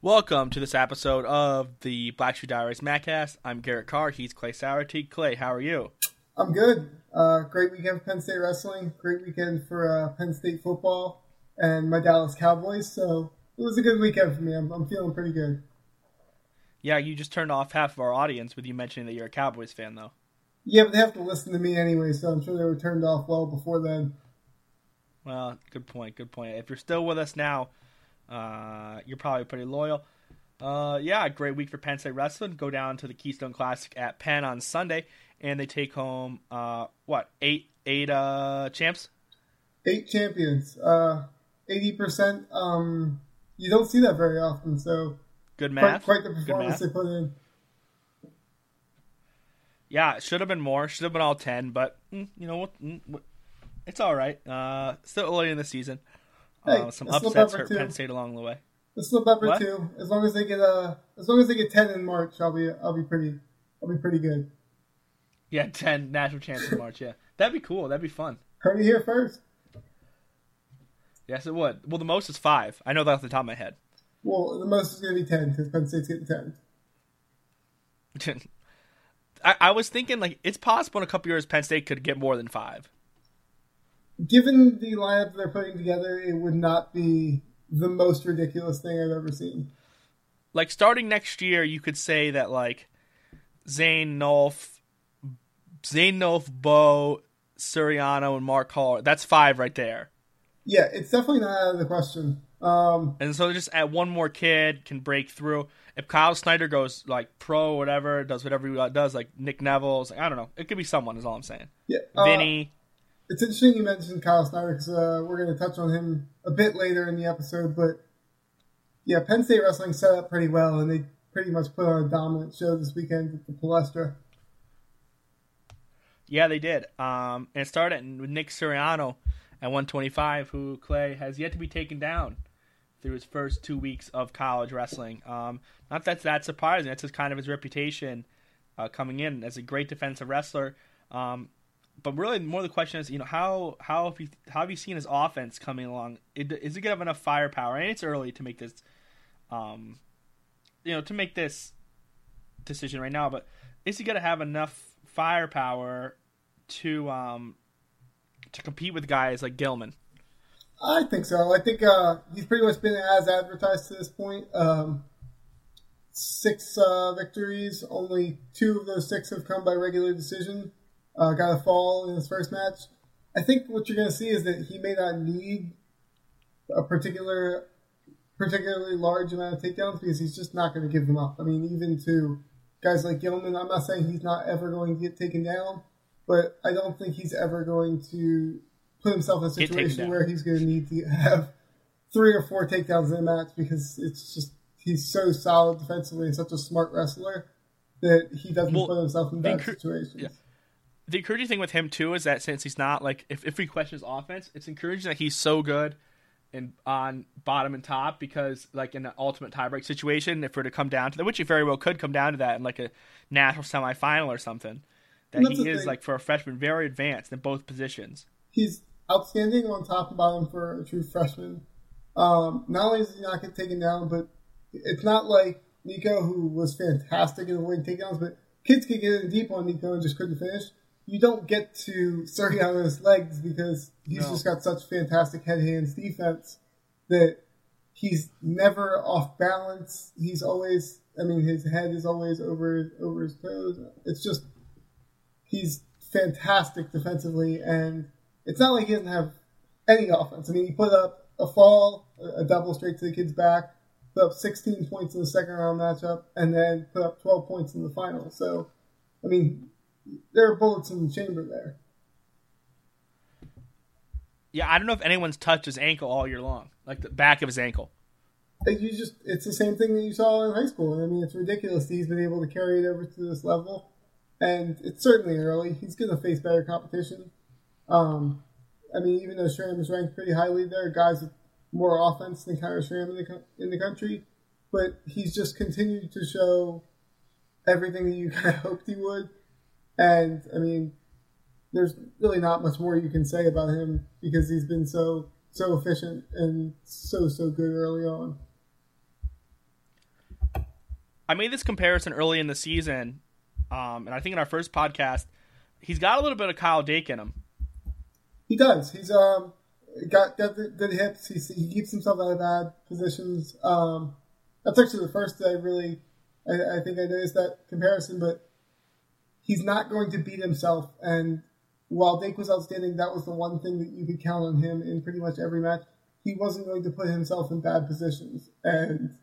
Welcome to this episode of the Black Shoe Diaries Matcast. I'm Garrett Carr. He's Clay Sourty. Clay, how are you? I'm good. Uh, great weekend for Penn State wrestling. Great weekend for uh, Penn State football and my Dallas Cowboys. So it was a good weekend for me. I'm, I'm feeling pretty good. Yeah, you just turned off half of our audience with you mentioning that you're a Cowboys fan, though. Yeah, but they have to listen to me anyway, so I'm sure they were turned off well before then. Well, good point. Good point. If you're still with us now, uh, you're probably pretty loyal. Uh, yeah, great week for Penn State wrestling. Go down to the Keystone Classic at Penn on Sunday, and they take home uh, what eight eight uh, champs. Eight champions. Uh, eighty percent. Um, you don't see that very often. So good math. Quite, quite the performance they put in. Yeah, it should have been more. Should have been all ten, but mm, you know what? Mm, it's all right. Uh, still early in the season. Hey, uh, some upsets hurt Penn State along the way. It's November what? too. As long as they get uh, as long as they get ten in March, I'll be I'll be pretty I'll be pretty good. Yeah, ten national champs in March. Yeah, that'd be cool. That'd be fun. Heard it here first. Yes, it would. Well, the most is five. I know that off the top of my head. Well, the most is going to be ten because Penn State's getting ten. I, I was thinking like it's possible in a couple years Penn State could get more than five. Given the lineup they're putting together, it would not be the most ridiculous thing I've ever seen. Like starting next year, you could say that like Zain Nolf, Zain Nolf, Bo, Suriano, and Mark Hall. That's five right there. Yeah, it's definitely not out of the question. Um, and so just add one more kid can break through. If Kyle Snyder goes like pro, or whatever, does whatever he does, like Nick Nevills, like, I don't know. It could be someone. Is all I'm saying. Yeah, uh, Vinny. It's interesting you mentioned Kyle Snyder because uh, we're going to touch on him a bit later in the episode. But yeah, Penn State wrestling set up pretty well, and they pretty much put on a dominant show this weekend at the Palestra. Yeah, they did. Um, and it started with Nick Suriano at 125, who Clay has yet to be taken down through his first two weeks of college wrestling. Um, not that that's surprising. That's just kind of his reputation uh, coming in as a great defensive wrestler. Um, but really, more the question is, you know, how how have you how have you seen his offense coming along? Is he gonna have enough firepower? And it's early to make this, um, you know, to make this decision right now. But is he gonna have enough firepower to um to compete with guys like Gilman? I think so. I think uh, he's pretty much been as advertised to this point. Um, six uh, victories, only two of those six have come by regular decision uh, got a fall in his first match. I think what you're going to see is that he may not need a particular, particularly large amount of takedowns because he's just not going to give them up. I mean, even to guys like Gilman, I'm not saying he's not ever going to get taken down, but I don't think he's ever going to put himself in a situation where he's going to need to have three or four takedowns in a match because it's just he's so solid defensively and such a smart wrestler that he doesn't well, put himself in bad situations. Yeah the encouraging thing with him too is that since he's not like if, if we question his offense, it's encouraging that he's so good and on bottom and top because like in an ultimate tiebreak situation, if we're to come down to that, which it very well could come down to that in like a national semifinal or something, that he is thing. like for a freshman very advanced in both positions. He's outstanding on top and bottom for a true freshman. Um, not only does he not get taken down, but it's not like Nico who was fantastic in avoiding takedowns, but kids could get in deep on Nico and just couldn't finish you don't get to Suriano's legs because he's no. just got such fantastic head hands defense that he's never off balance. He's always, I mean, his head is always over over his toes. It's just he's fantastic defensively, and it's not like he doesn't have any offense. I mean, he put up a fall, a double straight to the kid's back, put up 16 points in the second round matchup, and then put up 12 points in the final. So, I mean, there are bullets in the chamber there. Yeah, I don't know if anyone's touched his ankle all year long, like the back of his ankle. You just it's the same thing that you saw in high school. I mean, it's ridiculous that he's been able to carry it over to this level, and it's certainly early. He's going to face better competition. Um, I mean, even though Schramm is ranked pretty highly, there are guys with more offense than Kaiir Schramm in the in the country, but he's just continued to show everything that you kind of hoped he would. And I mean, there's really not much more you can say about him because he's been so so efficient and so so good early on. I made this comparison early in the season, um, and I think in our first podcast, he's got a little bit of Kyle Dake in him. He does. He's um got got the good hips. He he keeps himself out of bad positions. Um, that's actually the first that I really, I, I think I noticed that comparison. But he's not going to beat himself. And while Dake was outstanding, that was the one thing that you could count on him in pretty much every match. He wasn't going to put himself in bad positions. And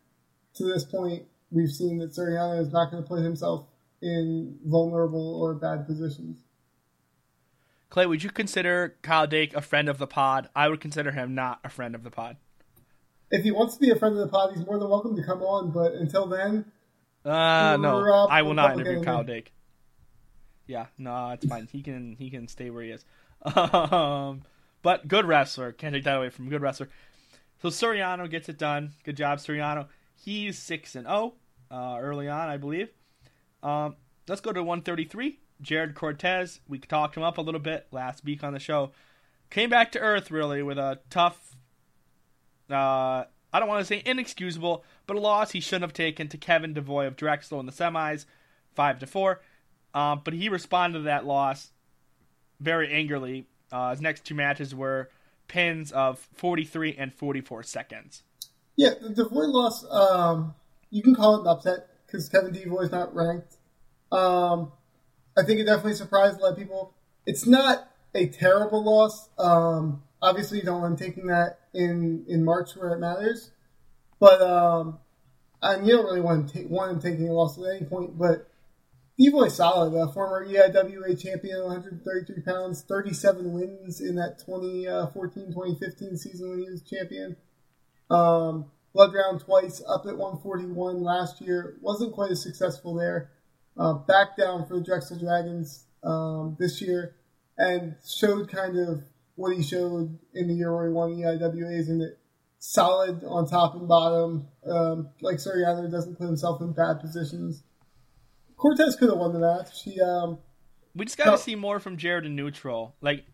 to this point, we've seen that Suriano is not going to put himself in vulnerable or bad positions. Clay, would you consider Kyle Dake a friend of the pod? I would consider him not a friend of the pod. If he wants to be a friend of the pod, he's more than welcome to come on. But until then, uh, no, I will not interview Kyle Dake. Yeah, no, it's fine. He can he can stay where he is. Um, but good wrestler. Can't take that away from good wrestler. So Suriano gets it done. Good job, Suriano. He's six and zero oh, uh, early on, I believe. Um, let's go to 133. Jered Cortez. We talked him up a little bit last week on the show. Came back to earth really with a tough. Uh, I don't want to say inexcusable, but a loss he shouldn't have taken to Kevin Devoy of Drexel in the semis, five to four. Um, but he responded to that loss very angrily. Uh, his next two matches were pins of 43 and 44 seconds. Yeah, the Devoy loss, um, you can call it an upset because Kevin Devoy is not ranked. Um, I think it definitely surprised a lot of people. It's not a terrible loss. Um, obviously, you don't want taking that in, in March where it matters. But um, and you don't really want to ta- want him taking a loss at any point. But Devoy solid, a former EIWA champion, 133 pounds, 37 wins in that 2014-2015 uh, season when he was champion. Um, blood round twice, up at 141 last year. Wasn't quite as successful there. Uh, back down for the Drexel Dragons um, this year, and showed kind of what he showed in the year where he won EIWAs, and it solid on top and bottom. Um, like Suriano doesn't put himself in bad positions Cortez could have won the match. He, um, we just got to no. see more from Jared in neutral. Like,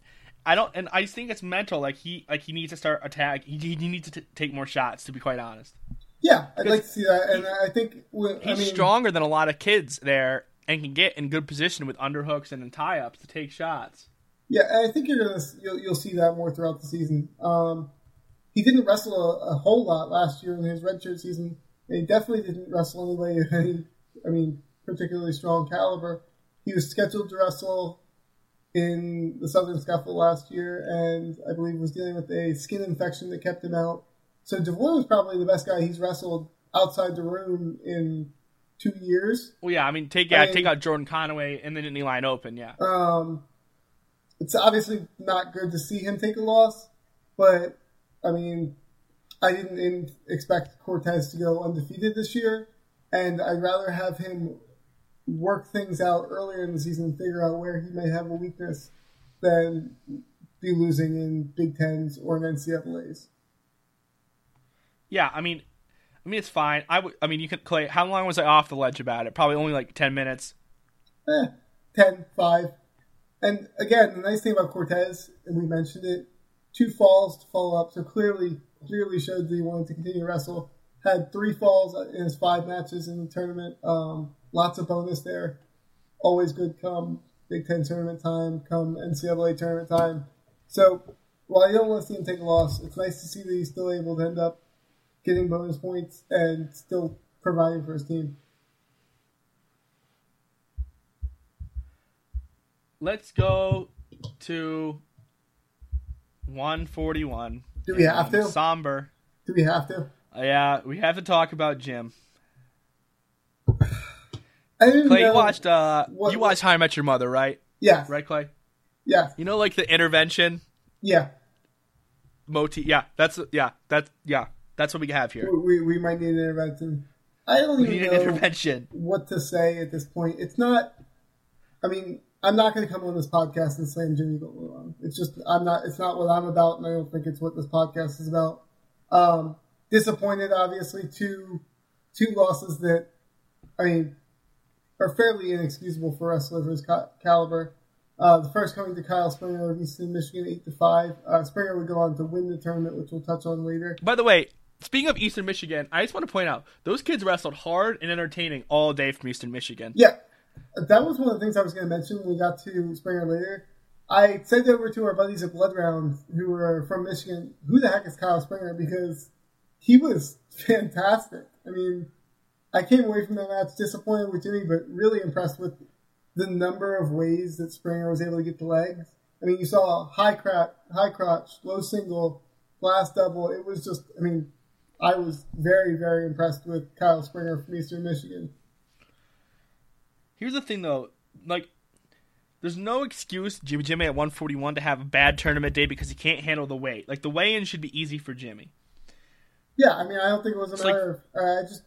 I don't, and I think it's mental. Like he, like he needs to start attack. He, he needs to t- take more shots. To be quite honest. Yeah, I'd like to see that, and I think he's mean, stronger than a lot of kids there, and can get in good position with underhooks and tie ups to take shots. Yeah, I think you're gonna you'll, you'll see that more throughout the season. Um, he didn't wrestle a, a, whole lot last year in his redshirt season. he definitely didn't wrestle anybody. Any, I mean, particularly strong caliber. He was scheduled to wrestle in the Southern Scuffle last year, and I believe was dealing with a skin infection that kept him out. So Devoy was probably the best guy he's wrestled outside the room in two years. Well, yeah, I mean, take yeah, I mean, take out Jordan Conaway and then in the line open, yeah. Um, it's obviously not good to see him take a loss, but I mean, I didn't expect Cortez to go undefeated this year, and I'd rather have him work things out earlier in the season and figure out where he may have a weakness than be losing in Big Tens or in NCAA's. Yeah, I mean, I mean it's fine. I would. I mean, you could Clay. How long was I off the ledge about it? Probably only like ten minutes. Eh, 10, 5. And again, the nice thing about Cortez, and we mentioned it, two falls to follow up. So clearly, clearly showed that he wanted to continue to wrestle. Had three falls in his five matches in the tournament. Um, lots of bonus there. Always good come Big Ten tournament time, come NCAA tournament time. So while you don't want to see him take a loss, it's nice to see that he's still able to end up getting bonus points and still providing for his team. Let's go to 141. Do we have to? Somber. Do we have to? Yeah, we have to talk about Jim. Clay, you watched uh, what, you watched How I Met Your Mother, right? Yeah. Right, Clay. Yeah. You know, like the intervention. Yeah. Motif. Yeah, that's yeah, that's yeah, that's what we have here. We we might need an intervention. I don't even know intervention. what to say at this point. It's not. I mean, I'm not going to come on this podcast and slam Jimmy. It's just I'm not. It's not what I'm about, and I don't think it's what this podcast is about. Um, disappointed, obviously, two two losses that. I mean, are fairly inexcusable for wrestlers of his caliber. Uh, the first coming to Kyle Springer of Eastern Michigan, eight to five. Uh, Springer would go on to win the tournament, which we'll touch on later. By the way, speaking of Eastern Michigan, I just want to point out those kids wrestled hard and entertaining all day from Eastern Michigan. Yeah, that was one of the things I was going to mention when we got to Springer later. I sent over to our buddies at Blood Round who were from Michigan, who the heck is Kyle Springer? Because he was fantastic. I mean, I came away from that match disappointed with Jimmy, but really impressed with the number of ways that Springer was able to get the legs. I mean, you saw high crotch, high crotch, low single, blast double. It was just, I mean, I was very, very impressed with Kyle Springer from Eastern Michigan. Here's the thing, though, like, there's no excuse Jimmy Jimmy at 141 to have a bad tournament day because he can't handle the weight. Like the weigh-in should be easy for Jimmy. Yeah, I mean, I don't think it was a it's matter like, of. Uh, I just,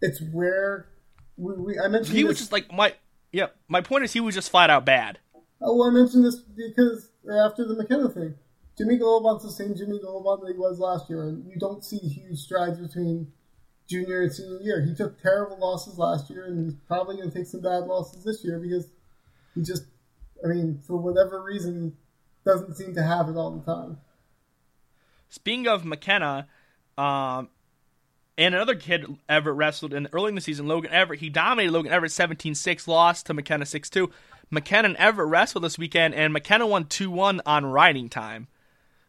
it's where we, we I mentioned he this. was just like my yeah. My point is he was just flat out bad. Oh, well, I mentioned this because after the McKenna thing, Jimmy Gulibon's the same Jimmy Gulibon that he was last year, and you don't see huge strides between junior and senior year. He took terrible losses last year, and he's probably going to take some bad losses this year because he just, I mean, for whatever reason, doesn't seem to have it all the time. Speaking of McKenna, um, and another kid Everett wrestled in early in the season, Logan Everett. He dominated Logan Everett 17-6, lost to McKenna 6-2. McKenna and Everett wrestled this weekend, and McKenna won 2-1 on riding time.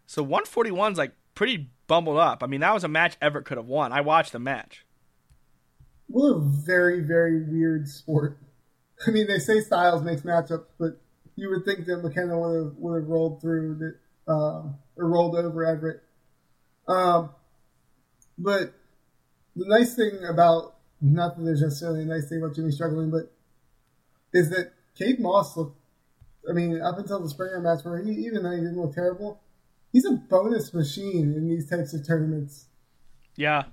So 141's like pretty bumbled up. I mean, that was a match Everett could have won. I watched the match. What a very, very weird sport. I mean, they say Styles makes matchups, but you would think that McKenna would have would have rolled through that uh, or rolled over Everett. Um, but the nice thing about not that there's necessarily a nice thing about Jimmy struggling, but is that Cade Moss looked. I mean, up until the Springer match, where he even though he didn't look terrible, he's a bonus machine in these types of tournaments. Yeah,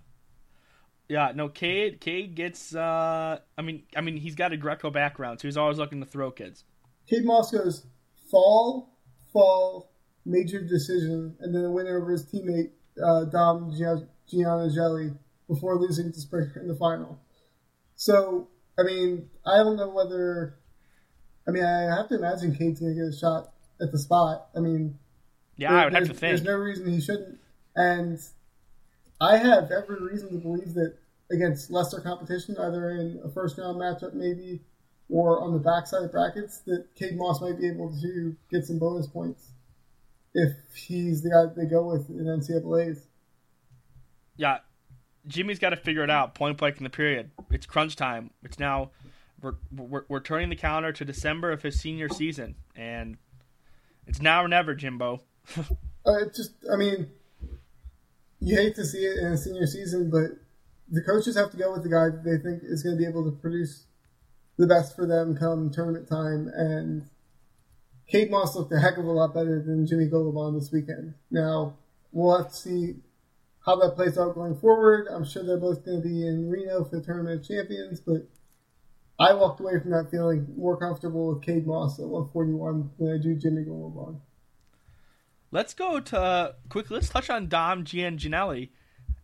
yeah. No, Cade. Cade gets. uh I mean, I mean, he's got a Greco background, so he's always looking to throw kids. Cade Moss goes fall, fall, major decision, and then a win over his teammate uh, Dom Gianna Jelly before losing to Springer in the final. So, I mean, I don't know whether. I mean, I have to imagine Cade's going to get a shot at the spot. I mean, yeah, there, I would have to think. There's no reason he shouldn't. And I have every reason to believe that against lesser competition, either in a first round matchup maybe or on the backside of brackets, that Cade Moss might be able to get some bonus points if he's the guy that they go with in NCAA's. Yeah, Jimmy's got to figure it out. Point blank in the period. It's crunch time. It's now we're, we're we're turning the calendar to December of his senior season, and it's now or never, Jimbo. uh, just, I mean, you hate to see it in a senior season, but the coaches have to go with the guy that they think is going to be able to produce the best for them come tournament time. And Cade Moss looked a heck of a lot better than Jimmy Gulibon this weekend. Now we'll have to see how that plays out going forward. I'm sure they're both going to be in Reno for the Tournament of Champions, but I walked away from that feeling more comfortable with Cade Moss at 141 than I do Jimmy Gulibon. Let's go to uh, quickly. Let's touch on Dom Gianginelli.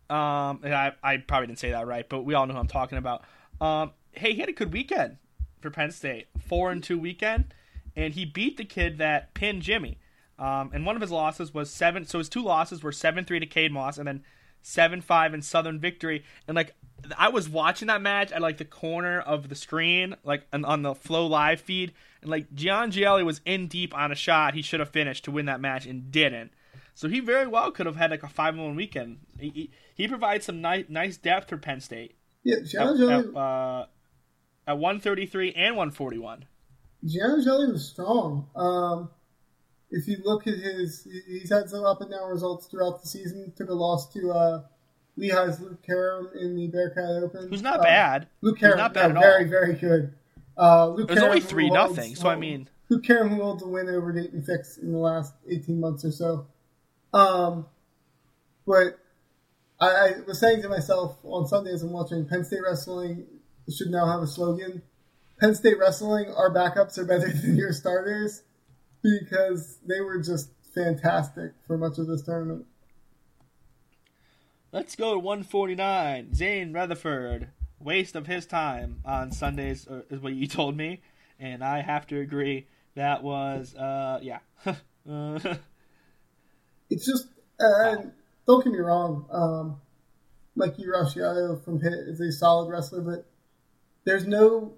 Um, I, I probably didn't say that right, but we all know who I'm talking about. Um, hey, he had a good weekend for Penn State, four and two weekend, and he beat the kid that pinned Jimmy. Um, and one of his losses was seven. So his two losses were seven three to Cade Moss, and then seven five in sudden victory. And like I was watching that match at like the corner of the screen, like on, on the Flow Live feed, and like Gian Gielli was in deep on a shot he should have finished to win that match and didn't. So he very well could have had like a five one weekend. He, he, he provides some nice nice depth for Penn State. Yeah, Gian Gielli at, uh, at one thirty three and one forty one. Gian Gielli was strong. Um, if you look at his, he's had some up and down results throughout the season. Took a loss to uh, Lehigh's Luke Karam in the Bearcat Open. Who's not uh, bad. Luke Karam, not bad very, very good. Uh, Luke it was Karam, only three nothing, so I mean, Luke Karam who holds a win over Daton Fix in the last eighteen months or so. Um, but I, I was saying to myself on Sundays, I'm watching Penn State wrestling should now have a slogan. Penn State wrestling, our backups are better than your starters because they were just fantastic for much of this tournament. Let's go to 149. Zain Retherford, waste of his time on Sundays uh, is what you told me, and I have to agree. That was, uh, yeah. it's just, uh, don't get me wrong. Um, Mikey Racciato from Pitt is a solid wrestler, but there's no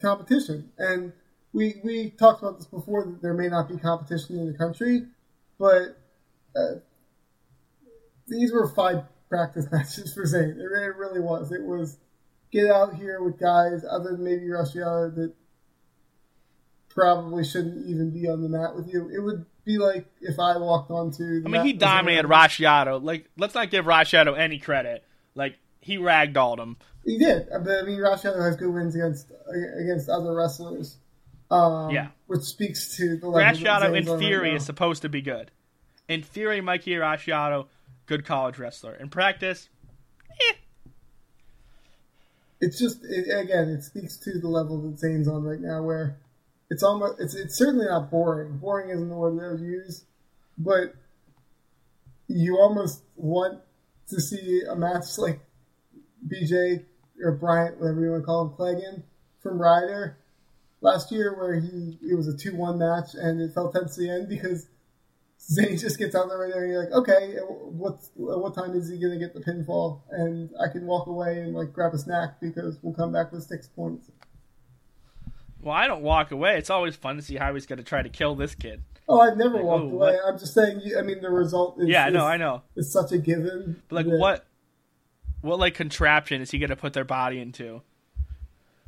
competition. And we we talked about this before that there may not be competition in the country, but uh, these were five practice matches for Zain. It really, it really was. It was get out here with guys other than maybe Racciato that probably shouldn't even be on the mat with you. It would be like if I walked onto. I mean, he dominated Racciato. Like, let's not give Racciato any credit. Like, he ragdolled him. He did, but I mean, Racciato has good wins against against other wrestlers. Um, yeah, which speaks to the level. Racciato, in theory, right is supposed to be good. In theory, Mikey Racciato, good college wrestler. In practice, eh. It's just it, again, it speaks to the level that Zain's on right now, where it's almost it's it's certainly not boring. Boring isn't the word that I would use, but you almost want to see a match like BJ or Bryant, whatever you want to call him, Clagon from Rider last year, where he it was a two one match and it felt tense to the end because Zain just gets out there right there and you're like, okay, what's what time is he gonna get the pinfall? And I can walk away and like grab a snack because we'll come back with six points. Well, I don't walk away. It's always fun to see how he's going to try to kill this kid. Oh, I've never like, walked oh, away. What? I'm just saying. I mean, the result. Is, yeah, I know, I know. It's such a given. But like, that... what, what like contraption is he going to put their body into?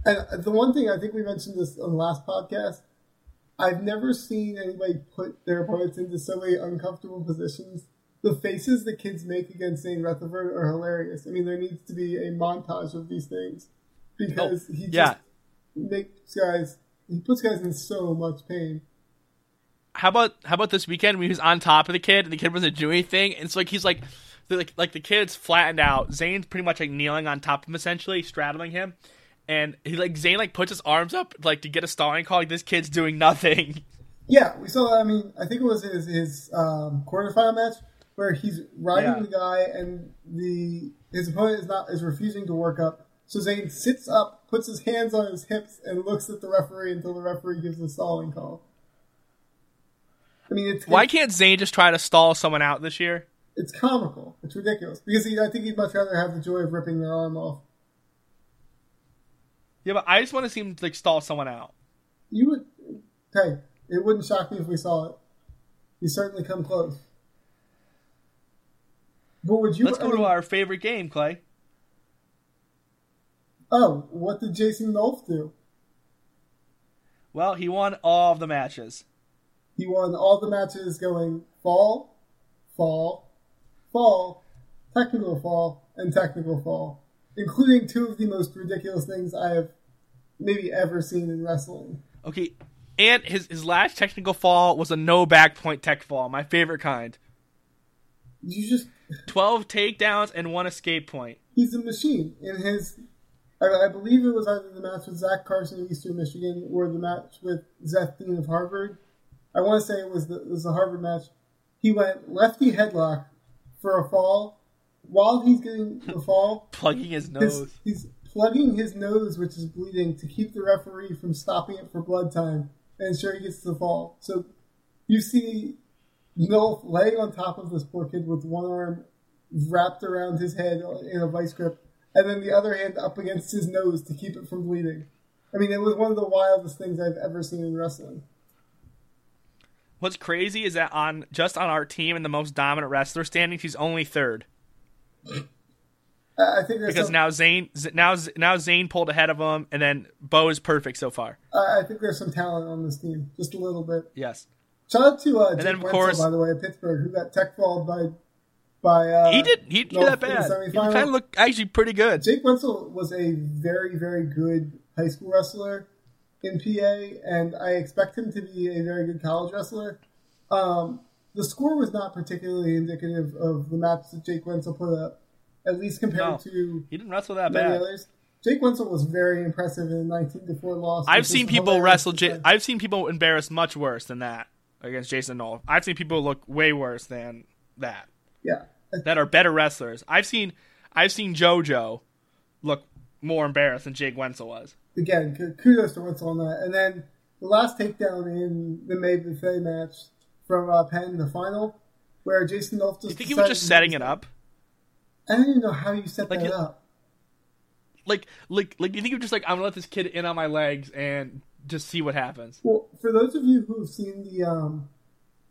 And the one thing I think we mentioned this on the last podcast. I've never seen anybody put their opponents into so many uncomfortable positions. The faces the kids make against Zain Retherford are hilarious. I mean, there needs to be a montage of these things because oh, he just yeah makes guys he puts guys in so much pain. How about how about this weekend when he was on top of the kid and the kid wasn't doing anything? And it's like he's like like like the kid's flattened out. Zain's pretty much like kneeling on top of him essentially, straddling him. And he like Zain like puts his arms up like to get a stalling call. Like this kid's doing nothing. Yeah, we saw. I mean, I think it was his his um, quarterfinal match where he's riding yeah. the guy and the his opponent is not is refusing to work up. So Zain sits up, puts his hands on his hips, and looks at the referee until the referee gives a stalling call. I mean, it's why can't Zain just try to stall someone out this year? It's comical. It's ridiculous because he, I think he'd much rather have the joy of ripping their arm off. Yeah, but I just want to see him like stall someone out. You would, hey, it wouldn't shock me if we saw it. He certainly come close. But would you? Let's go I mean, to our favorite game, Clay. Oh, what did Jason Nolf do? Well, he won all of the matches. He won all the matches going fall, fall, fall, technical fall, and technical fall, including two of the most ridiculous things I have maybe ever seen in wrestling. Okay, and his his last technical fall was a no back point tech fall, my favorite kind. You just twelve takedowns and one escape point. He's a machine, and his I, I, believe it was either the match with Zach Carson of Eastern Michigan or the match with Seth Dean of Harvard. I want to say it was the, it was the Harvard match. He went lefty headlock for a fall. While he's getting the fall, plugging his nose. His, he's plugging his nose, which is bleeding, to keep the referee from stopping it for blood time and ensure he gets the fall. So you see Nolf laying on top of this poor kid with one arm wrapped around his head in a vice grip and then the other hand up against his nose to keep it from bleeding. I mean, it was one of the wildest things I've ever seen in wrestling. What's crazy is that on just on our team and the most dominant wrestler standings, he's only third. I think because some, now Zain now now Zain pulled ahead of him, and then Bo is perfect so far. I think there's some talent on this team, just a little bit. Yes. Shout out to uh, Jake and then, of Wentzel, course, by the way, at Pittsburgh, who got tech balled by by uh, he did he did that bad. He kind of looked actually pretty good. Jake Wentzel was a very very good high school wrestler in PA, and I expect him to be a very good college wrestler. Um, the score was not particularly indicative of the maps that Jake Wentzel put up, at least compared no, to he didn't wrestle that bad. Others. Jake Wentzel was very impressive in a 19 to 4 loss. I've seen people wrestle. J- I've seen people embarrass much worse than that against Jason Nolf. I've seen people look way worse than that. Yeah that are better wrestlers. I've seen I've seen JoJo look more embarrassed than Jake Wentzel was. Again, kudos to Wentzel on that. And then the last takedown in the May Buffet match from uh, Penn, the final, where Jason Nolf just. You think he was just setting it up? I don't even know how you set Like that it- up. Like, like, like you think of just like I'm gonna let this kid in on my legs and just see what happens. Well, for those of you who have seen the um,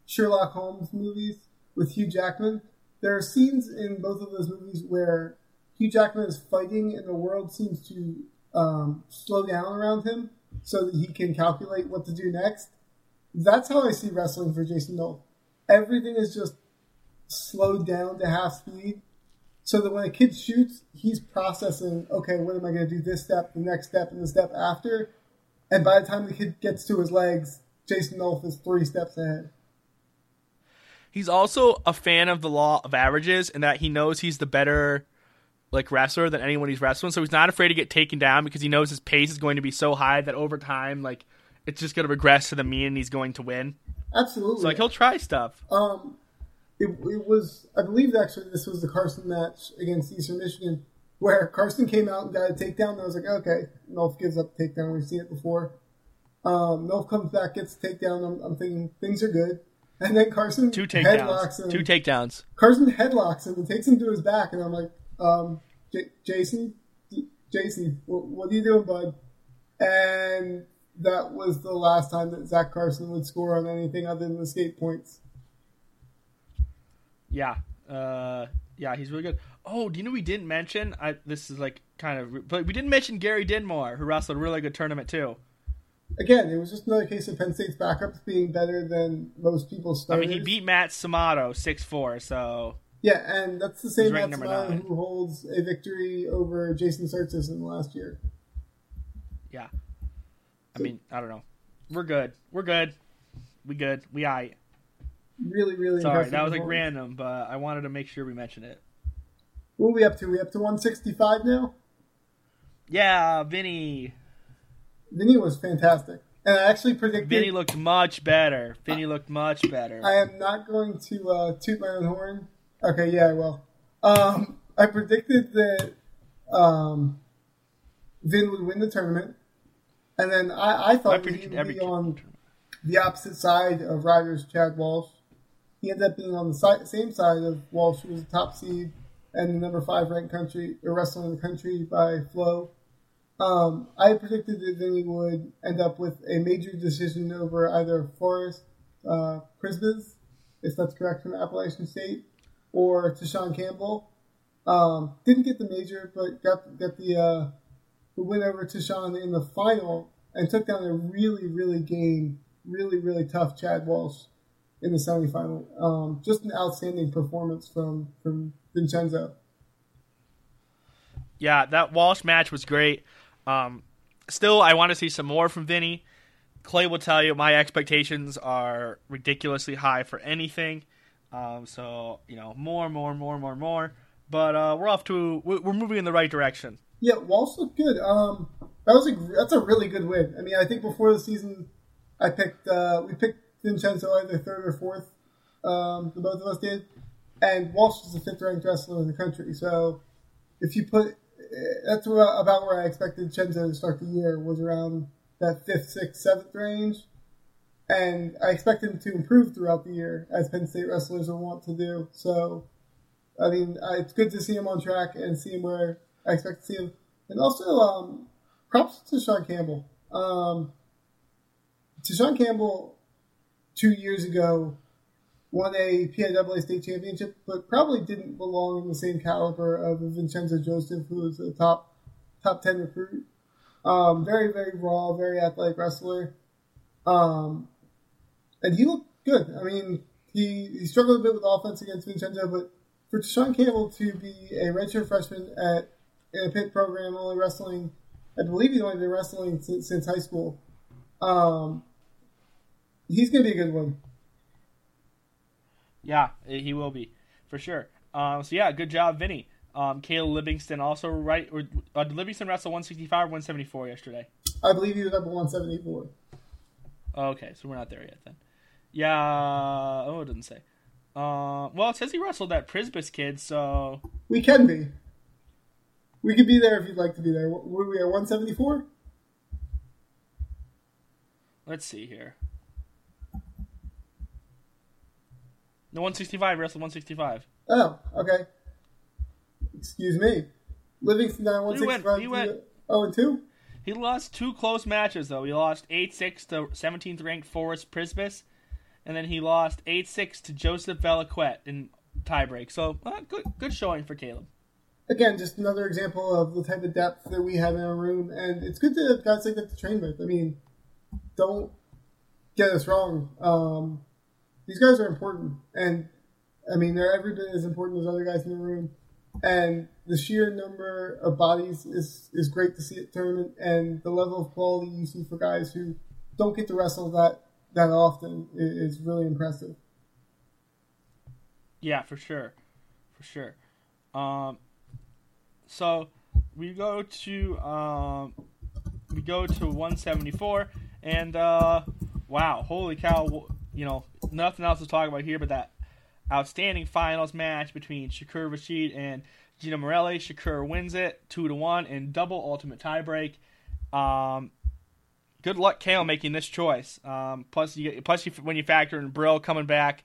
Sherlock Holmes movies with Hugh Jackman, there are scenes in both of those movies where Hugh Jackman is fighting and the world seems to um, slow down around him so that he can calculate what to do next. That's how I see wrestling for Jason Nolf. Everything is just slowed down to half speed so that when a kid shoots, he's processing, okay, what am I going to do this step, the next step, and the step after? And by the time the kid gets to his legs, Jason Nolf is three steps ahead. He's also a fan of the law of averages and that he knows he's the better like wrestler than anyone he's wrestling. So he's not afraid to get taken down because he knows his pace is going to be so high that over time, like it's just going to regress to the mean and he's going to win. Absolutely. So like he'll try stuff. Um, it, it was, I believe actually this was the Carson match against Eastern Michigan where Carson came out and got a takedown. And I was like, okay, Nolf gives up the takedown. We've seen it before. Um, Nolf comes back, gets the takedown. I'm, I'm thinking things are good. And then Carson Two headlocks takedowns. him. Two takedowns. Carson headlocks him and takes him to his back. And I'm like, um, J- Jason, J- Jason, what, what are you doing, bud? And that was the last time that Zach Carson would score on anything other than the skate points. Yeah. Uh, yeah, he's really good. Oh, do you know we didn't mention? I this is like kind of, but we didn't mention Gary Dinmore, who wrestled a really good tournament too. Again, it was just another case of Penn State's backups being better than most people's I mean, he beat Matt Samato six four. So Yeah, and that's the same Matt number Samato who holds a victory over Jason Tsirtsis in the last year. yeah. I mean, I don't know. We're good. We're good. We good. We aight. Really, really Sorry, that was like random, but I wanted to make sure we mentioned it. What are we up to? We up to 165 now? Yeah, Vinny. Vinny was fantastic. And I actually predicted. Vinny looked much better. Vinny looked much better. I am not going to uh, toot my own horn. Okay, yeah, I will. Um, I predicted that um, Vin would win the tournament, and then I, I I thought that he would be on the opposite side of Riders Chad Walsh. He ended up being on the si- same side of Walsh, who was the top seed and the number five ranked country or wrestler in the country by Flow. Um, I predicted that Vinny would end up with a major decision over either Forrest uh, Prisbis, if that's correct from Appalachian State, or Tashawn Campbell. Um, didn't get the major, but got got the uh, the win over Tashawn in the final and took down a really, really game, really, really tough Chad Walsh in the semifinal. Um, just an outstanding performance from from Vincenzo. Yeah, that Walsh match was great. Um, still, I want to see some more from Vinny. Clay will tell you my expectations are ridiculously high for anything. Um, so you know, more, more, more, more, more. But uh, we're off to we- we're moving in the right direction. Yeah, Walsh looked good. Um, that was a that's a really good win. I mean, I think before the season, I picked uh, we picked Vincenzo either third or fourth. Um, the both of us did, and Walsh is the fifth ranked wrestler in the country. So if you put eh, that's about where I expected Vincenzo to start the year was around that fifth, sixth, seventh range. And I expect him to improve throughout the year, as Penn State wrestlers will want to do. So, I mean, it's good to see him on track and see him where I expect to see him. And also, um, props to Sean Campbell. Um, to Sean Campbell, two years ago, won a PIAA state championship, but probably didn't belong in the same caliber of Vincenzo Joseph, who was a top top ten recruit. Um, very very raw, very athletic wrestler. Um, and he looked good. I mean, he, he struggled a bit with offense against Vincenzo, but for Sean Campbell to be a redshirt freshman at in a pit program, only wrestling, I believe he's only been wrestling since, since high school. Um, he's going to be a good one. Yeah, he will be for sure. Um, so yeah, good job, Vinny. Um, Caleb Livingston also right. Or, uh, did Livingston wrestle 165 or 174 yesterday? I believe he was up at 174. Oh, okay, so we're not there yet then. Yeah. Oh, it doesn't say. Uh, well, it says he wrestled that Prisbus kid, so We can be. We could be there if you'd like to be there. What- Were we at 174? let's see here. No, 165 wrestled 165. Oh, okay. excuse me. Livingston down one He went- he went- Oh and two. He lost two close matches though. He lost eight six to 17th ranked Forrest Prisbus, and then he lost eight six to Joseph Velaquette in tiebreak. So uh, good good showing for Caleb. Again, just another example of the type of depth that we have in our room, and it's good to have guys like that to train with. I mean, don't get us wrong. Um, these guys are important, and I mean they're every bit as important as other guys in the room. And the sheer number of bodies is is great to see at tournament, and the level of quality you see for guys who don't get to wrestle that that often is really impressive. Yeah, for sure, for sure. Um, so we go to um, we go to 174, and uh, wow, holy cow! You know, nothing else to talk about here, but that outstanding finals match between Shakur Rasheed and Gino Morelli. Shakur wins it two to one in double ultimate tiebreak. Um, good luck, Cael, making this choice. Um, plus, you get, plus you, when you factor in Brill coming back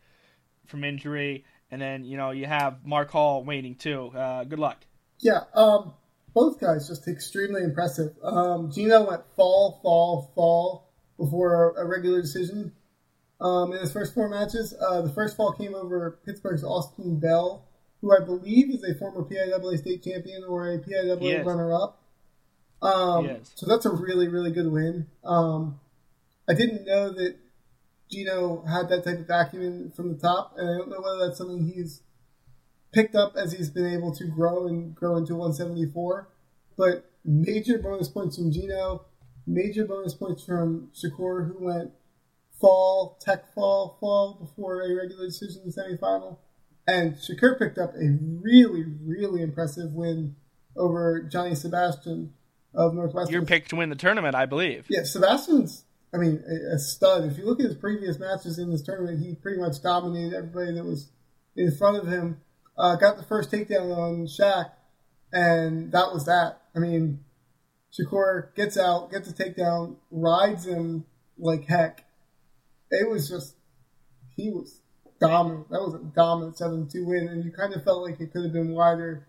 from injury, and then you know you have Mark Hall waiting too. Uh, good luck. Yeah, um, both guys just extremely impressive. Um, Gino went fall, fall, fall before a, regular decision um, in his first four matches. Uh, the first fall came over Pittsburgh's Austin Bell, who I believe is a former PIAA state champion or a PIAA is. runner-up. Um, He is. so that's a really, really good win. Um, I didn't know that Gino had that type of acumen from the top, and I don't know whether that's something he's picked up as he's been able to grow and grow into 174. But major bonus points from Gino, major bonus points from Shakur, who went fall, tech fall, fall before a regular decision in the semifinal. And Shakur picked up a really, really impressive win over Johnny Sebastian of Northwestern. Your pick to win the tournament, I believe. Yeah, Sebastian's, I mean, a, a stud. If you look at his previous matches in this tournament, he pretty much dominated everybody that was in front of him. Uh, got the first takedown on Shaq, and that was that. I mean, Shakur gets out, gets a takedown, rides him like heck. It was just, he was dominant. That was a dominant 7 2 win, and you kind of felt like it could have been wider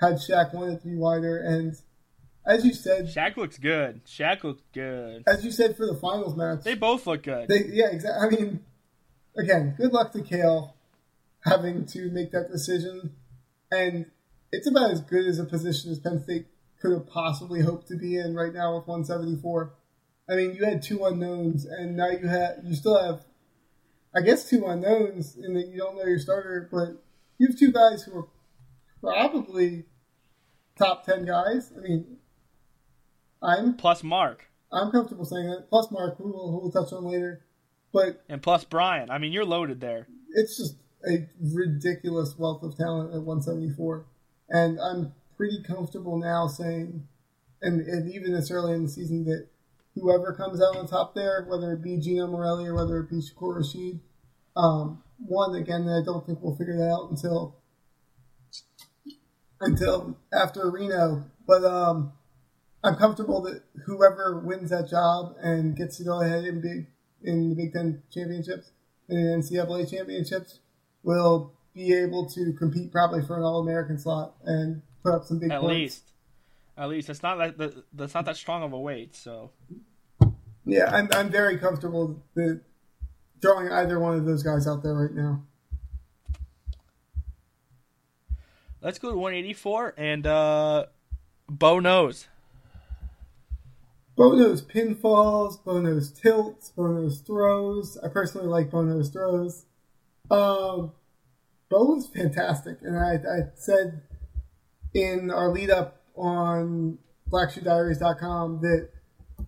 had Shaq wanted to be wider. And as you said, Shaq looks good. Shaq looks good. as you said for the finals match, They both look good. they, yeah, exactly. I mean, again, good luck to Cael having to make that decision, and it's about as good as a position as Penn State could have possibly hoped to be in right now with 174. I mean, you had two unknowns, and now you have you still have, I guess, two unknowns in that you don't know your starter, but you have two guys who are probably top ten guys. I mean, I'm plus Mark I'm comfortable saying that. Plus Mark, who we'll, who we'll touch on later. But and plus Brian. I mean, you're loaded there. it's just a ridiculous wealth of talent at 174. And I'm pretty comfortable now saying, and, and even this early in the season, that whoever comes out on top there, whether it be Gino Morelli or whether it be Shakur Rasheed, um, one, again, I don't think we'll figure that out until until after Reno. But um, I'm comfortable that whoever wins that job and gets to go ahead and be in the Big Ten championships and the NCAA championships will be able to compete probably for an All American slot and put up some big At points. least, at least that's not that that- that's not that strong of a weight. So Yeah, I'm I'm very comfortable throwing either one of those guys out there right now. let's go to 184 and uh, Bo knows. Bo knows pinfalls, Bo knows tilts, Bo knows throws. I personally like Bo knows throws. Um, Bo was fantastic, and I, I said in our lead up on BlackShoeDiaries.com that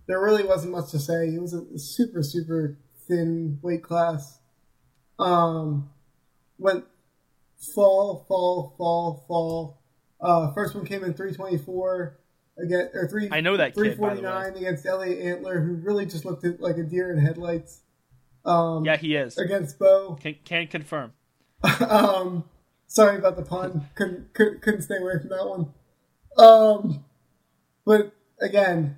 there really wasn't much to say. It was a super super thin weight class. Um, went fall, fall, fall, fall. Uh, first one came in 324 again, or three. I know that the way. 349 against Elliot Antler, who really just looked at, like a deer in headlights. Um, Yeah, he is. against Bo. Can can confirm. um, sorry about the pun. Couldn't, couldn't couldn't stay away from that one. Um, but again,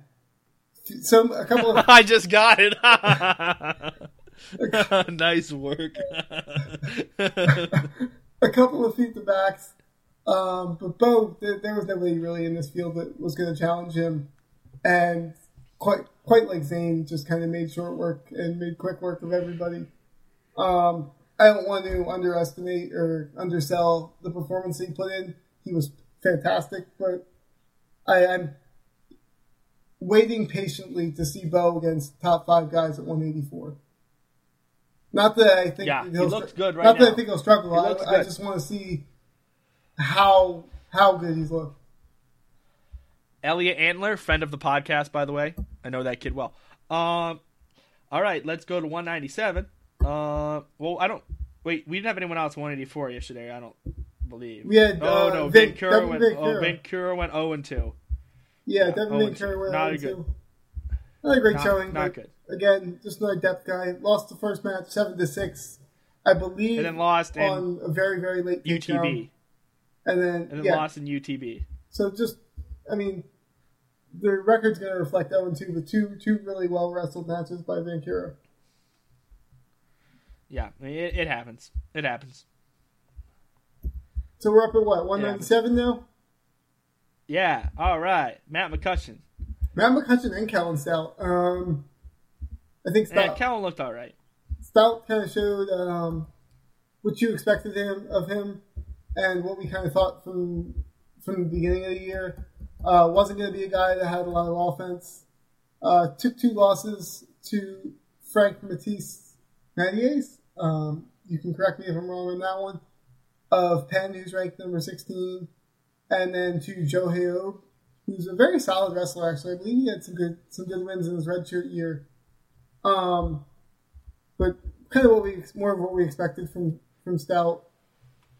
some a couple of I just got it. nice work. a couple of feet to backs. Um, but Bo, there, there was nobody really in this field that was going to challenge him, and quite quite like Zain, just kind of made short work and made quick work of everybody. Um, I don't want to underestimate or undersell the performance he put in. He was fantastic, but I, I'm waiting patiently to see Bo against top five guys at 184. Not that I think Yeah, he he'll looks good right Not that. I think he'll struggle. I, I just want to see how how good he's looked. Elliot Antler, friend of the podcast, by the way. I know that kid well. Um, all right, let's go to 197. Uh, well, I don't. Wait, we didn't have anyone else 184 yesterday. I don't believe. We had, oh uh, no, Vancouver went. Vancouver. Oh, Vancouver went 0 and 2. Yeah, Yeah, Devin oh, Van Curry went not on a good- Not a great Not- showing, not good. again, just another depth guy. Lost the first match seven to six, I believe, And then lost in on a very very late. UTB, and then, and then yeah. lost in UTB. So just, I mean, the record's going to reflect 0 2, but two two really well wrestled matches by Vancouver. Yeah, it, it happens. It happens. So we're up at what 197 now. Yeah. All right, Matt McCutcheon. Matt McCutcheon and Kellen Stout. Um, I think Stout, Kellen looked all right. Stout kind of showed um, what you expected him of him, and what we kind of thought from from the beginning of the year. Uh, wasn't going to be a guy that had a lot of offense. Uh, took two losses to Frank Matisse Mathies. Um, you can correct me if I'm wrong on that one. Of Penn, who's ranked number 16, and then to Joe Hayob, who's a very solid wrestler. Actually, I believe he had some good some good wins in his redshirt year. Um, but kind of what we more of what we expected from from Stout.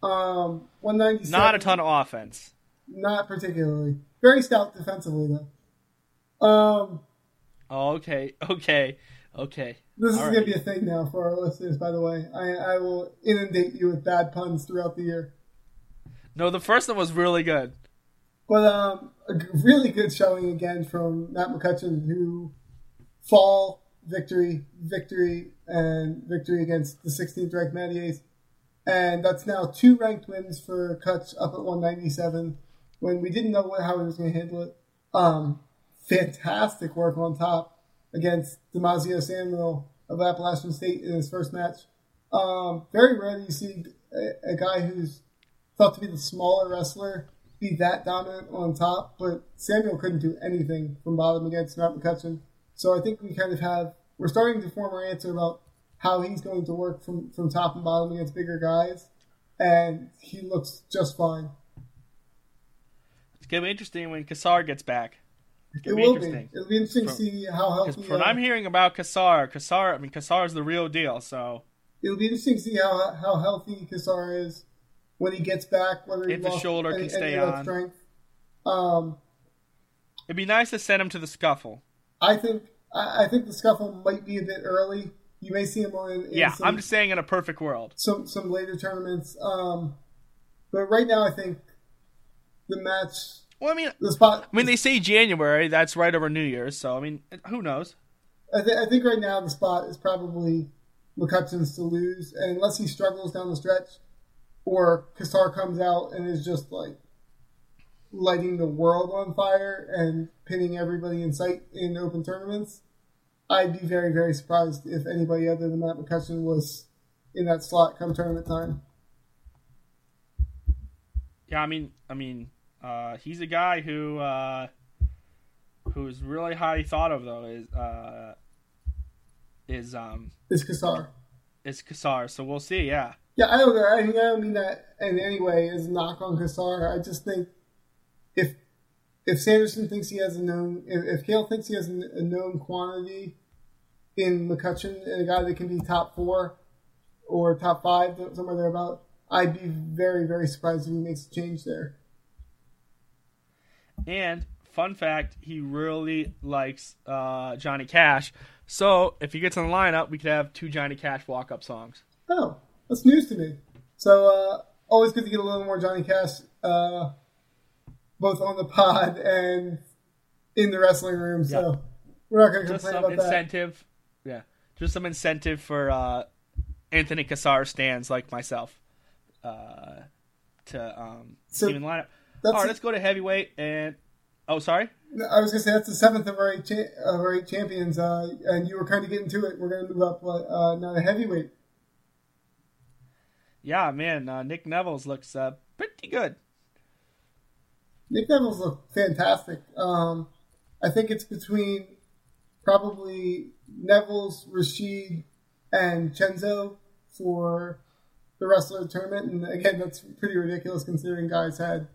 Um, 197. Not a ton of offense. Not particularly. Very stout defensively though. Um, Oh, okay, okay, okay. this is All going to be a thing now for our listeners. By the way, I, I will inundate you with bad puns throughout the year. No, the first one was really good. But um, a really good showing again from Matt McCutcheon, who fall victory, victory, and victory against the 16th ranked Matties. And that's now two ranked wins for Kutch up at 197 when we didn't know what, how he was going to handle it. Um, fantastic work on top against Damasio Samuel of Appalachian State in his first match. Um, very rarely you see a, a guy who's thought to be the smaller wrestler be that dominant on top, but Samuel couldn't do anything from bottom against Matt McCutcheon. So I think we kind of have we're starting to form our answer about how he's going to work from, from top and bottom against bigger guys, and he looks just fine. It's gonna be interesting when Cassar gets back. It's It be will be. It'll be interesting to see how healthy. When uh, I'm hearing about Cassar, Cassar, I mean Cassar is the real deal. So it'll be interesting to see how how healthy Cassar is when he gets back. Whether he If the lost shoulder any, can stay any of that on. strength. Um, it'd be nice to send him to the scuffle. I think I, I think the scuffle might be a bit early. You may see him on in, in Yeah, some, I'm just saying in a perfect world. some some later tournaments. Um, but right now, I think the match, Well, I mean, the spot. I mean, they say January. That's right over New Year's. So I mean, who knows? I, th- I think right now the spot is probably McCutcheon's to lose, and unless he struggles down the stretch, or Cassar comes out and is just like lighting the world on fire and pinning everybody in sight in open tournaments, I'd be very very surprised if anybody other than Matt McCutcheon was in that slot come tournament time. Yeah, I mean, I mean, uh, he's a guy who uh, who's really highly thought of though. Is uh, is um Is Cassar? is Cassar. So we'll see. Yeah. Yeah, I don't. I mean, I don't mean that in any way as a knock on Cassar. I just think if if Sanderson thinks he has a known, if, if Cael thinks he has a, a known quantity in McCutcheon and a guy that can be top four or top five, somewhere there about, I'd be very, very surprised if he makes a change there. And fun fact, he really likes uh, Johnny Cash. So if he gets in the lineup, we could have two Johnny Cash walk up songs. Oh, that's news to me. So, uh, always good to get a little more Johnny Cash, uh, both on the pod and in the wrestling room. So, we're not going to complain about that. incentive. Yeah. Just some incentive for uh, Anthony Cassar stands like myself uh, to um, So, even line up. That's All right, let's go to heavyweight and oh, sorry. I was gonna say that's the seventh of our eight, cha- of our eight champions, uh, and you were kind of getting to it. We're gonna move up uh, now to heavyweight. Yeah, man, uh, Nick Nevills looks uh, pretty good. Nick Nevills look fantastic. Um, I think it's between probably Nevills, Rasheed, and Chenzo for the wrestler tournament. And again, that's pretty ridiculous considering guys had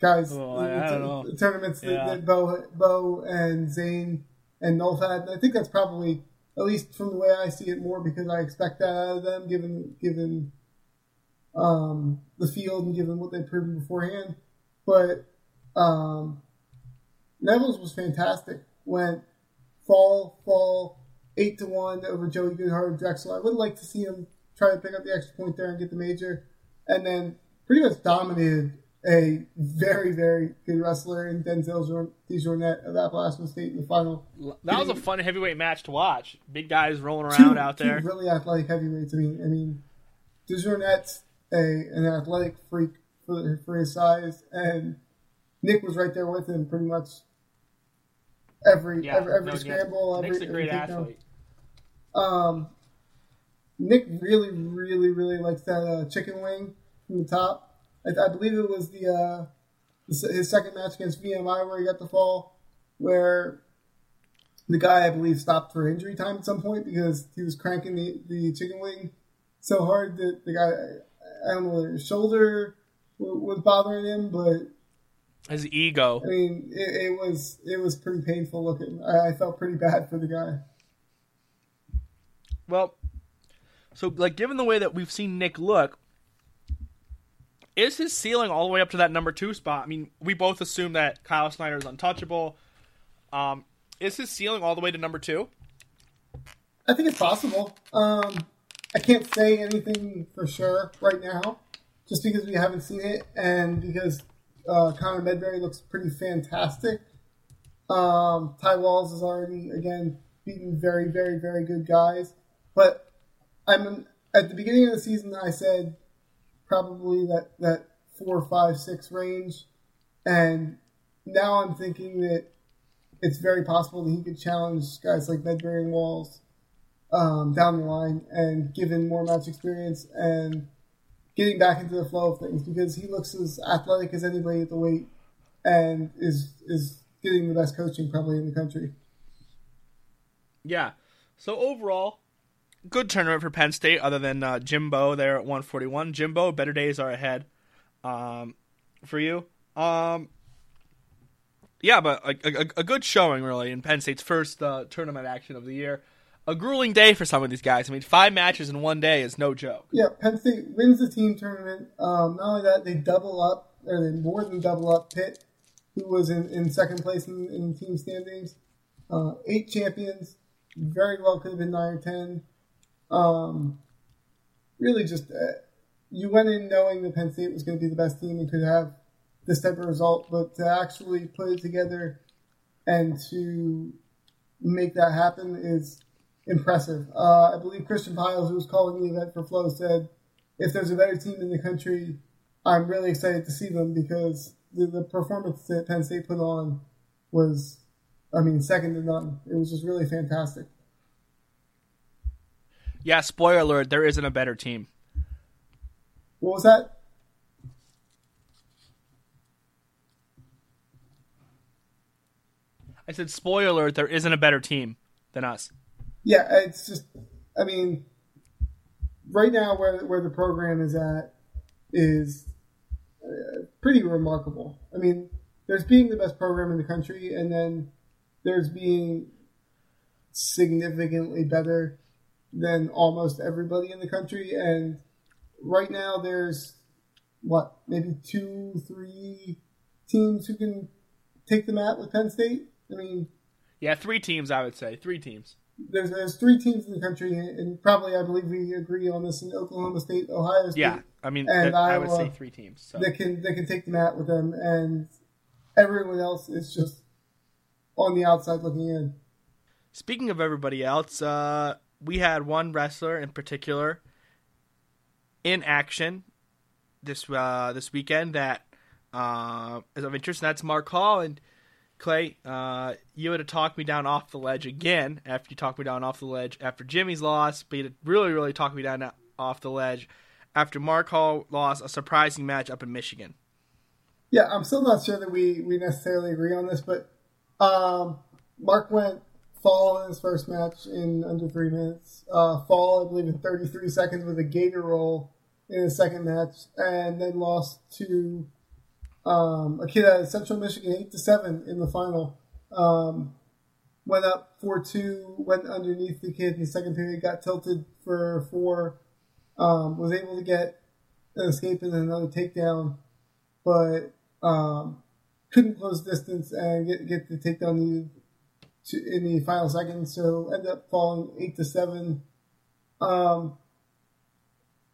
guys Oh, I- I don't know. the tournaments that, Yeah. that Bo, Bo and Zain and Nolf had. I think that's probably at least from the way I see it more because I expect that out of them given given um, the field and given what they've proven beforehand. But um, Nevills was fantastic. Went fall, fall, eight to one over Joey Goodhart Drexel. I would like to see him try to pick up the extra point there and get the major, and then pretty much dominated a very, very good wrestler in Denzel DeJournette of Appalachian State in the final. That was a fun heavyweight match to watch. Big guys rolling Two, around out two there. really athletic heavyweights. I mean, I mean, DeJournette's a an athletic freak for for his size, and Nick was right there with him pretty much every Yeah, every, every no, scramble. Every, Nick's a great every athlete. Um, Nick really, really, really likes that uh, chicken wing from the top. I, I believe it was the, uh, his second match against VMI where he got the fall, where the guy I believe stopped for injury time at some point because he was cranking the, the chicken wing so hard that the guy I don't know his shoulder was bothering him, but His ego. I mean it, it was it was pretty painful looking. I, I felt pretty bad for the guy. Well, so like given the way that we've seen Nick look, is his ceiling all the way up to that number two spot? I mean, we both assume that Kyle Snyder is untouchable. Um, is his ceiling all the way to number two? I think it's possible. Um, I can't say anything for sure right now, just because we haven't seen it, and because uh, Connor Medbery looks pretty fantastic. Um, Ty Walz is already again beaten very, very, very good guys, but I'm at the beginning of the season. I said probably that that four, five, six range, and now I'm thinking that it's very possible that he could challenge guys like Medbery and Walz um, down the line and given more match experience and getting back into the flow of things because he looks as athletic as anybody at the weight and is is getting the best coaching probably in the country. Yeah. So overall, good tournament for Penn State. Other than uh, Jimbo there at 141. Jimbo, better days are ahead um, for you. Um, yeah, but a, a, a good showing really in Penn State's first uh, tournament action of the year. A grueling day for some of these guys. I mean, five matches in one day is no joke. Yeah, Penn State wins the team tournament. Um, not only that, they double up, or they more than double up Pitt, who was in, in second place in, in team standings. Uh, eight champions, very well could have been nine or ten. Um, really, just uh, you went in knowing that Penn State was going to be the best team and could have this type of result, but to actually put it together and to make that happen is impressive. Uh, I believe Christian Pyles, who was calling the event for Flow, said, "If there's a better team in the country, I'm really excited to see them because the, the performance that Penn State put on was, I mean, second to none. It was just really fantastic." Yeah, spoiler alert, there isn't a better team. What was that? I said, spoiler alert, there isn't a better team than us. Yeah, it's just, I mean, right now where where the program is at is uh, pretty remarkable. I mean, there's being the best program in the country, and then there's being significantly better than almost everybody in the country. And right now, there's what maybe two, three teams who can take the mat with Penn State. I mean, Yeah, three teams, I would say. Three teams. there's there's three teams in the country, and probably I believe we agree on this in Oklahoma State, Ohio State, Yeah, I mean, And that- I would Iowa- say three teams. So. that can that can take the mat with them, and everyone else is just on the outside looking in. Speaking of everybody else, uh, we had one wrestler in particular in action this uh, this weekend that uh, is of interest, and that's Mark Hall. And Clay, uh, you would have talked me down off the ledge again after you talked me down off the ledge after Jimmy's loss, but you really, really talked me down off the ledge after Mark Hall lost a surprising match up in Michigan. Yeah, I'm still not sure that we, we necessarily agree on this, but um, Mark went fall in his first match in under three minutes. Uh, fall, I believe, in 33 seconds with a gator roll in his second match, and then lost to um, a kid of Central Michigan, eight to seven in the final. Um, went up four two, went underneath the kid in the second period, got tilted for four, um, was able to get an escape and another takedown, but um, couldn't close distance and get get the takedown needed to, in the final seconds. So end up falling eight to seven. Um,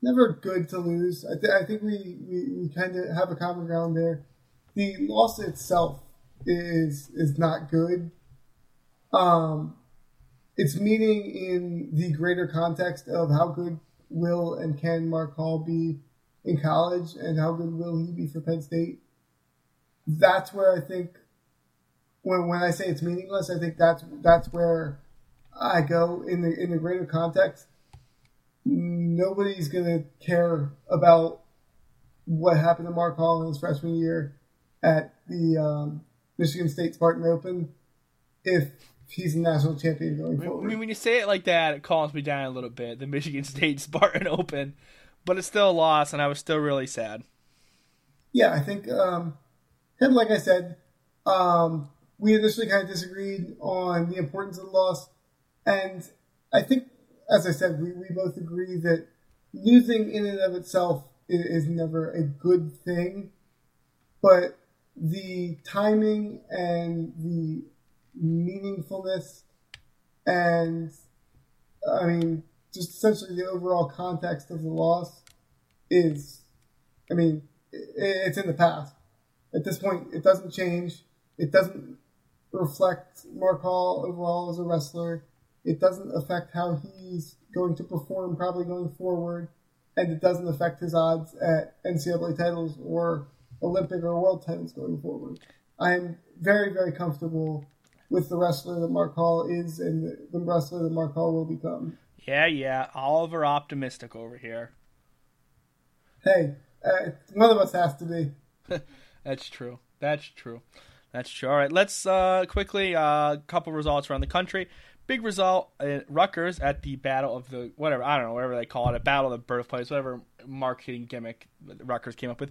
never good to lose. I, th- I think we, we, we kind of have a common ground there. The loss itself is is not good. Um, it's meaning in the greater context of how good will and can Mark Hall be in college, and how good will he be for Penn State. That's where I think when when I say it's meaningless, I think that's that's where I go in the in the greater context nobody's going to care about what happened to Mark Hall in his freshman year at the um, Michigan State Spartan Open if he's a national champion going forward. I mean, when you say it like that, it calms me down a little bit. The Michigan State Spartan Open, but it's still a loss, and I was still really sad. Yeah, I think, um, and like I said, um, we initially kind of disagreed on the importance of the loss, and I think as I said, we, we both agree that losing in and of itself is, is never a good thing, but the timing and the meaningfulness and I mean, just essentially the overall context of the loss is, I mean, it's in the past. At this point, it doesn't change. It doesn't reflect Mark Hall overall as a wrestler. It doesn't affect how he's going to perform probably going forward, and it doesn't affect his odds at NCAA titles or Olympic or world titles going forward. I am very, very comfortable with the wrestler that Mark Hall is and the, wrestler that Mark Hall will become. Yeah, yeah. Oliver optimistic over here. Hey, uh, one of us has to be. That's true. That's true. That's true. All right, let's uh, quickly a uh, couple results around the country. Big result, uh, Rutgers at the Battle of the whatever I don't know whatever they call it, a Battle of the Birthplace, whatever marketing gimmick Rutgers came up with.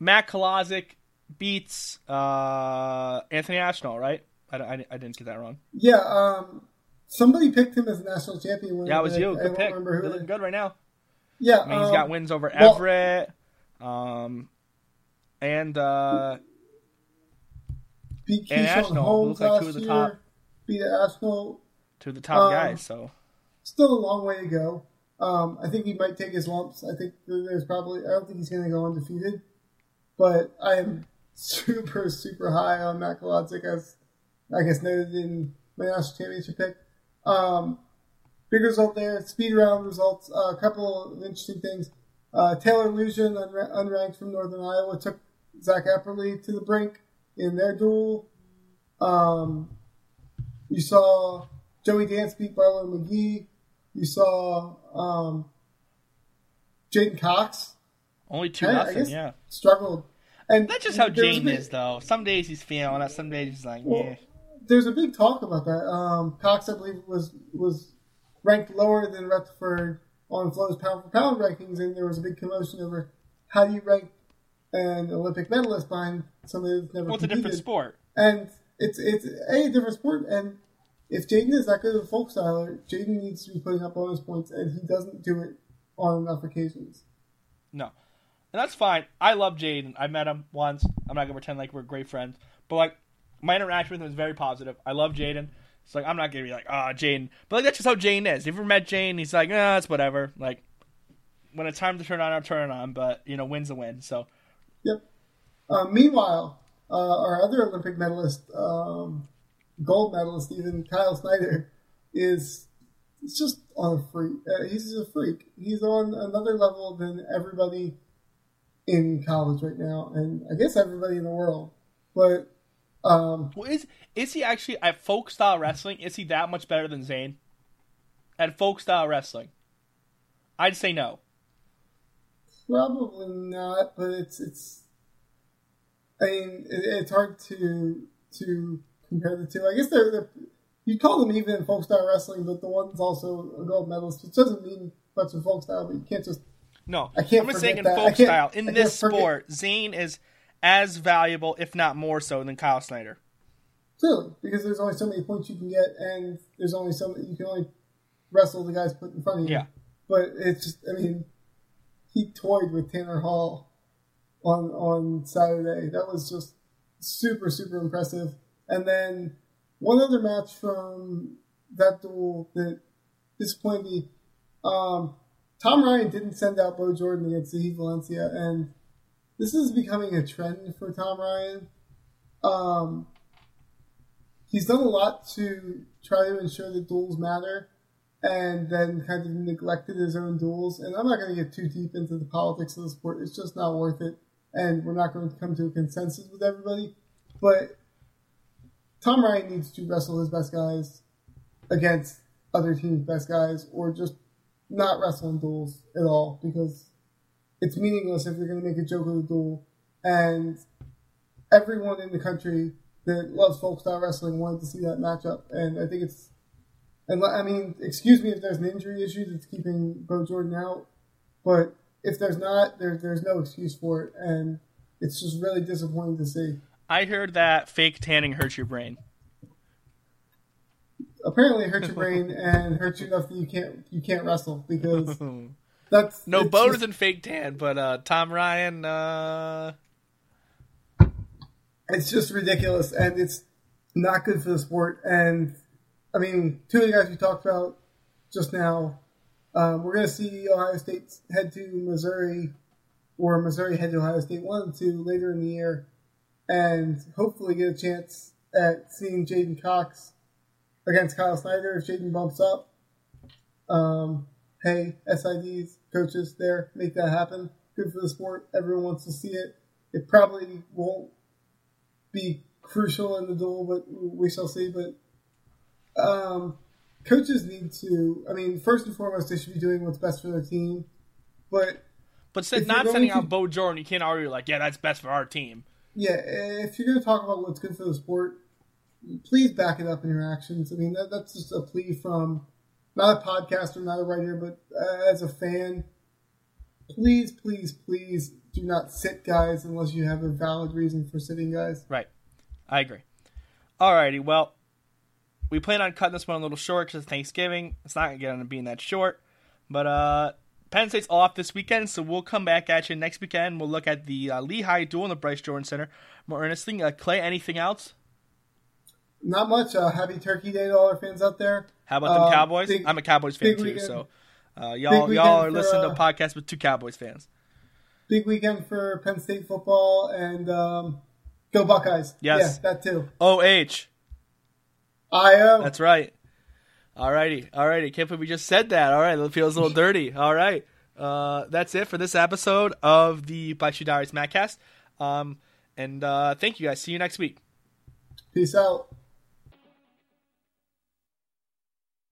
Matt Kolodzik beats uh, Anthony Ashnault, right? I, I, I, didn't get that wrong. Yeah, um, somebody picked him as national champion. Yeah, it was you. Good I pick. Looking good right now. Yeah, I mean, um, he's got um, wins over well, Everett, um, and uh, beat and Ashnault. Holmes like two of the year, top. Beat Ashnault to the top um, guys. So still a long way to go. Um, I think he might take his lumps. I think there's probably. I don't think he's going to go undefeated, but I am super super high on Matt Kolodzik as I guess noted in my national championship pick. Um, big result there. Speed round results. Uh, a couple of interesting things. Uh, Taylor Lujan, unranked from Northern Iowa, took Zach Epperly to the brink in their duel. Um, you saw Joey Dance beat Barlow McGhee. You saw um, J'den Cox. Only two nothing, yeah. Struggled. And that's just how J'den is, though. Some days he's feeling it. Some days he's like, well, yeah. There's a big talk about that. Um, Cox, I believe, was was ranked lower than Retherford on Flow's pound for pound rankings, and there was a big commotion over how do you rank an Olympic medalist behind somebody that's never. Well, it's competed. a different sport, and it's it's a different sport, and if J'den is that good of a folk styler, J'den needs to be putting up bonus points, and he doesn't do it on enough occasions. No. And that's fine. I love J'den. I met him once. I'm not gonna pretend like we're great friends, but like my interaction with him was very positive. I love J'den. It's like I'm not gonna be like, ah, oh, J'den, but like that's just how J'den is. If you ever met J'den, he's like, ah, it's whatever. Like when it's time to turn on, I'll turn on. But you know, win's a win. So. Yep. Uh, meanwhile, uh, our other Olympic medalist, um, gold medalist, even Kyle Snyder, is it's just on a freak. Uh, he's a freak. He's on another level than everybody in college right now, and I guess everybody in the world. But um, well, is is he actually at folk style wrestling? Is he that much better than Zain? At folk style wrestling, I'd say no. Probably not, but it's it's. I mean, it, it's hard to to compare the two. I guess they're, they're you call them even in folk style wrestling, but the one's also a gold medalist, which doesn't mean much in folk style. But you can't just no. I can't. I'm just saying in that. folk style in this sport, Zain is as valuable, if not more so, than Kyle Snyder. Clearly, because there's only so many points you can get, and there's only so many you can only wrestle the guys put in front of you. Yeah. But it's just, I mean, he toyed with Tanner Hall on on Saturday. That was just super super impressive. And then one other match from that duel that disappointed me. Um, Tom Ryan didn't send out Bo Jordan against Heath Valencia, and this is becoming a trend for Tom Ryan. Um, he's done a lot to try to ensure that duels matter, and then kind of neglected his own duels. And I'm not going to get too deep into the politics of the sport; it's just not worth it, and we're not going to come to a consensus with everybody. But Tom Ryan needs to wrestle his best guys against other teams' best guys, or just not wrestle in duels at all because it's meaningless if you're going to make a joke of the duel. And everyone in the country that loves folk style wrestling wanted to see that matchup, and I think it's. And I mean, excuse me if there's an injury issue that's keeping Bo Jordan out, but if there's not, there, there's no excuse for it, and it's just really disappointing to see. I heard that fake tanning hurts your brain. Apparently, it hurts your brain and hurts you enough that you can't you can't wrestle because That's no bonus and fake tan, but uh, Tom Ryan. Uh... It's just ridiculous, and it's not good for the sport. And I mean, two of the guys we talked about just now, um, we're going to see Ohio State head to Missouri, or Missouri head to Ohio State, one and two later in the year, and hopefully get a chance at seeing J'den Cox against Kyle Snyder if J'den bumps up. Um, hey, SIDs, coaches there, make that happen. Good for the sport. Everyone wants to see it. It probably won't be crucial in the duel, but we shall see. But um, coaches need to. I mean, first and foremost, they should be doing what's best for their team. But but not sending to, out Bo Jordan, you can't argue like, yeah, that's best for our team. Yeah, if you're going to talk about what's good for the sport, please back it up in your actions. I mean, that, that's just a plea from not a podcaster, not a writer, but uh, as a fan, please, please, please do not sit guys unless you have a valid reason for sitting guys. Right. I agree. Alrighty, well, we plan on cutting this one a little short because Thanksgiving. It's not going to get on being that short. But uh, Penn State's off this weekend, so we'll come back at you next weekend. We'll look at the uh, Lehigh duel in the Bryce Jordan Center more earnestly. Uh, Clay, anything else? Not much. Uh, happy Turkey Day to all our fans out there. How about them um, Cowboys? Big, I'm a Cowboys fan too, weekend. so uh, y'all y'all are for, listening to a uh, podcast with two Cowboys fans. Big weekend for Penn State football and um, go Buckeyes. Yes, yeah, that too. O H. I O. That's right. All righty, all righty. Can't believe we just said that. All right, it feels a little dirty. All right, uh, that's it for this episode of the Black Shoe Diaries Matcast. Um, and uh, thank you guys. See you next week. Peace out.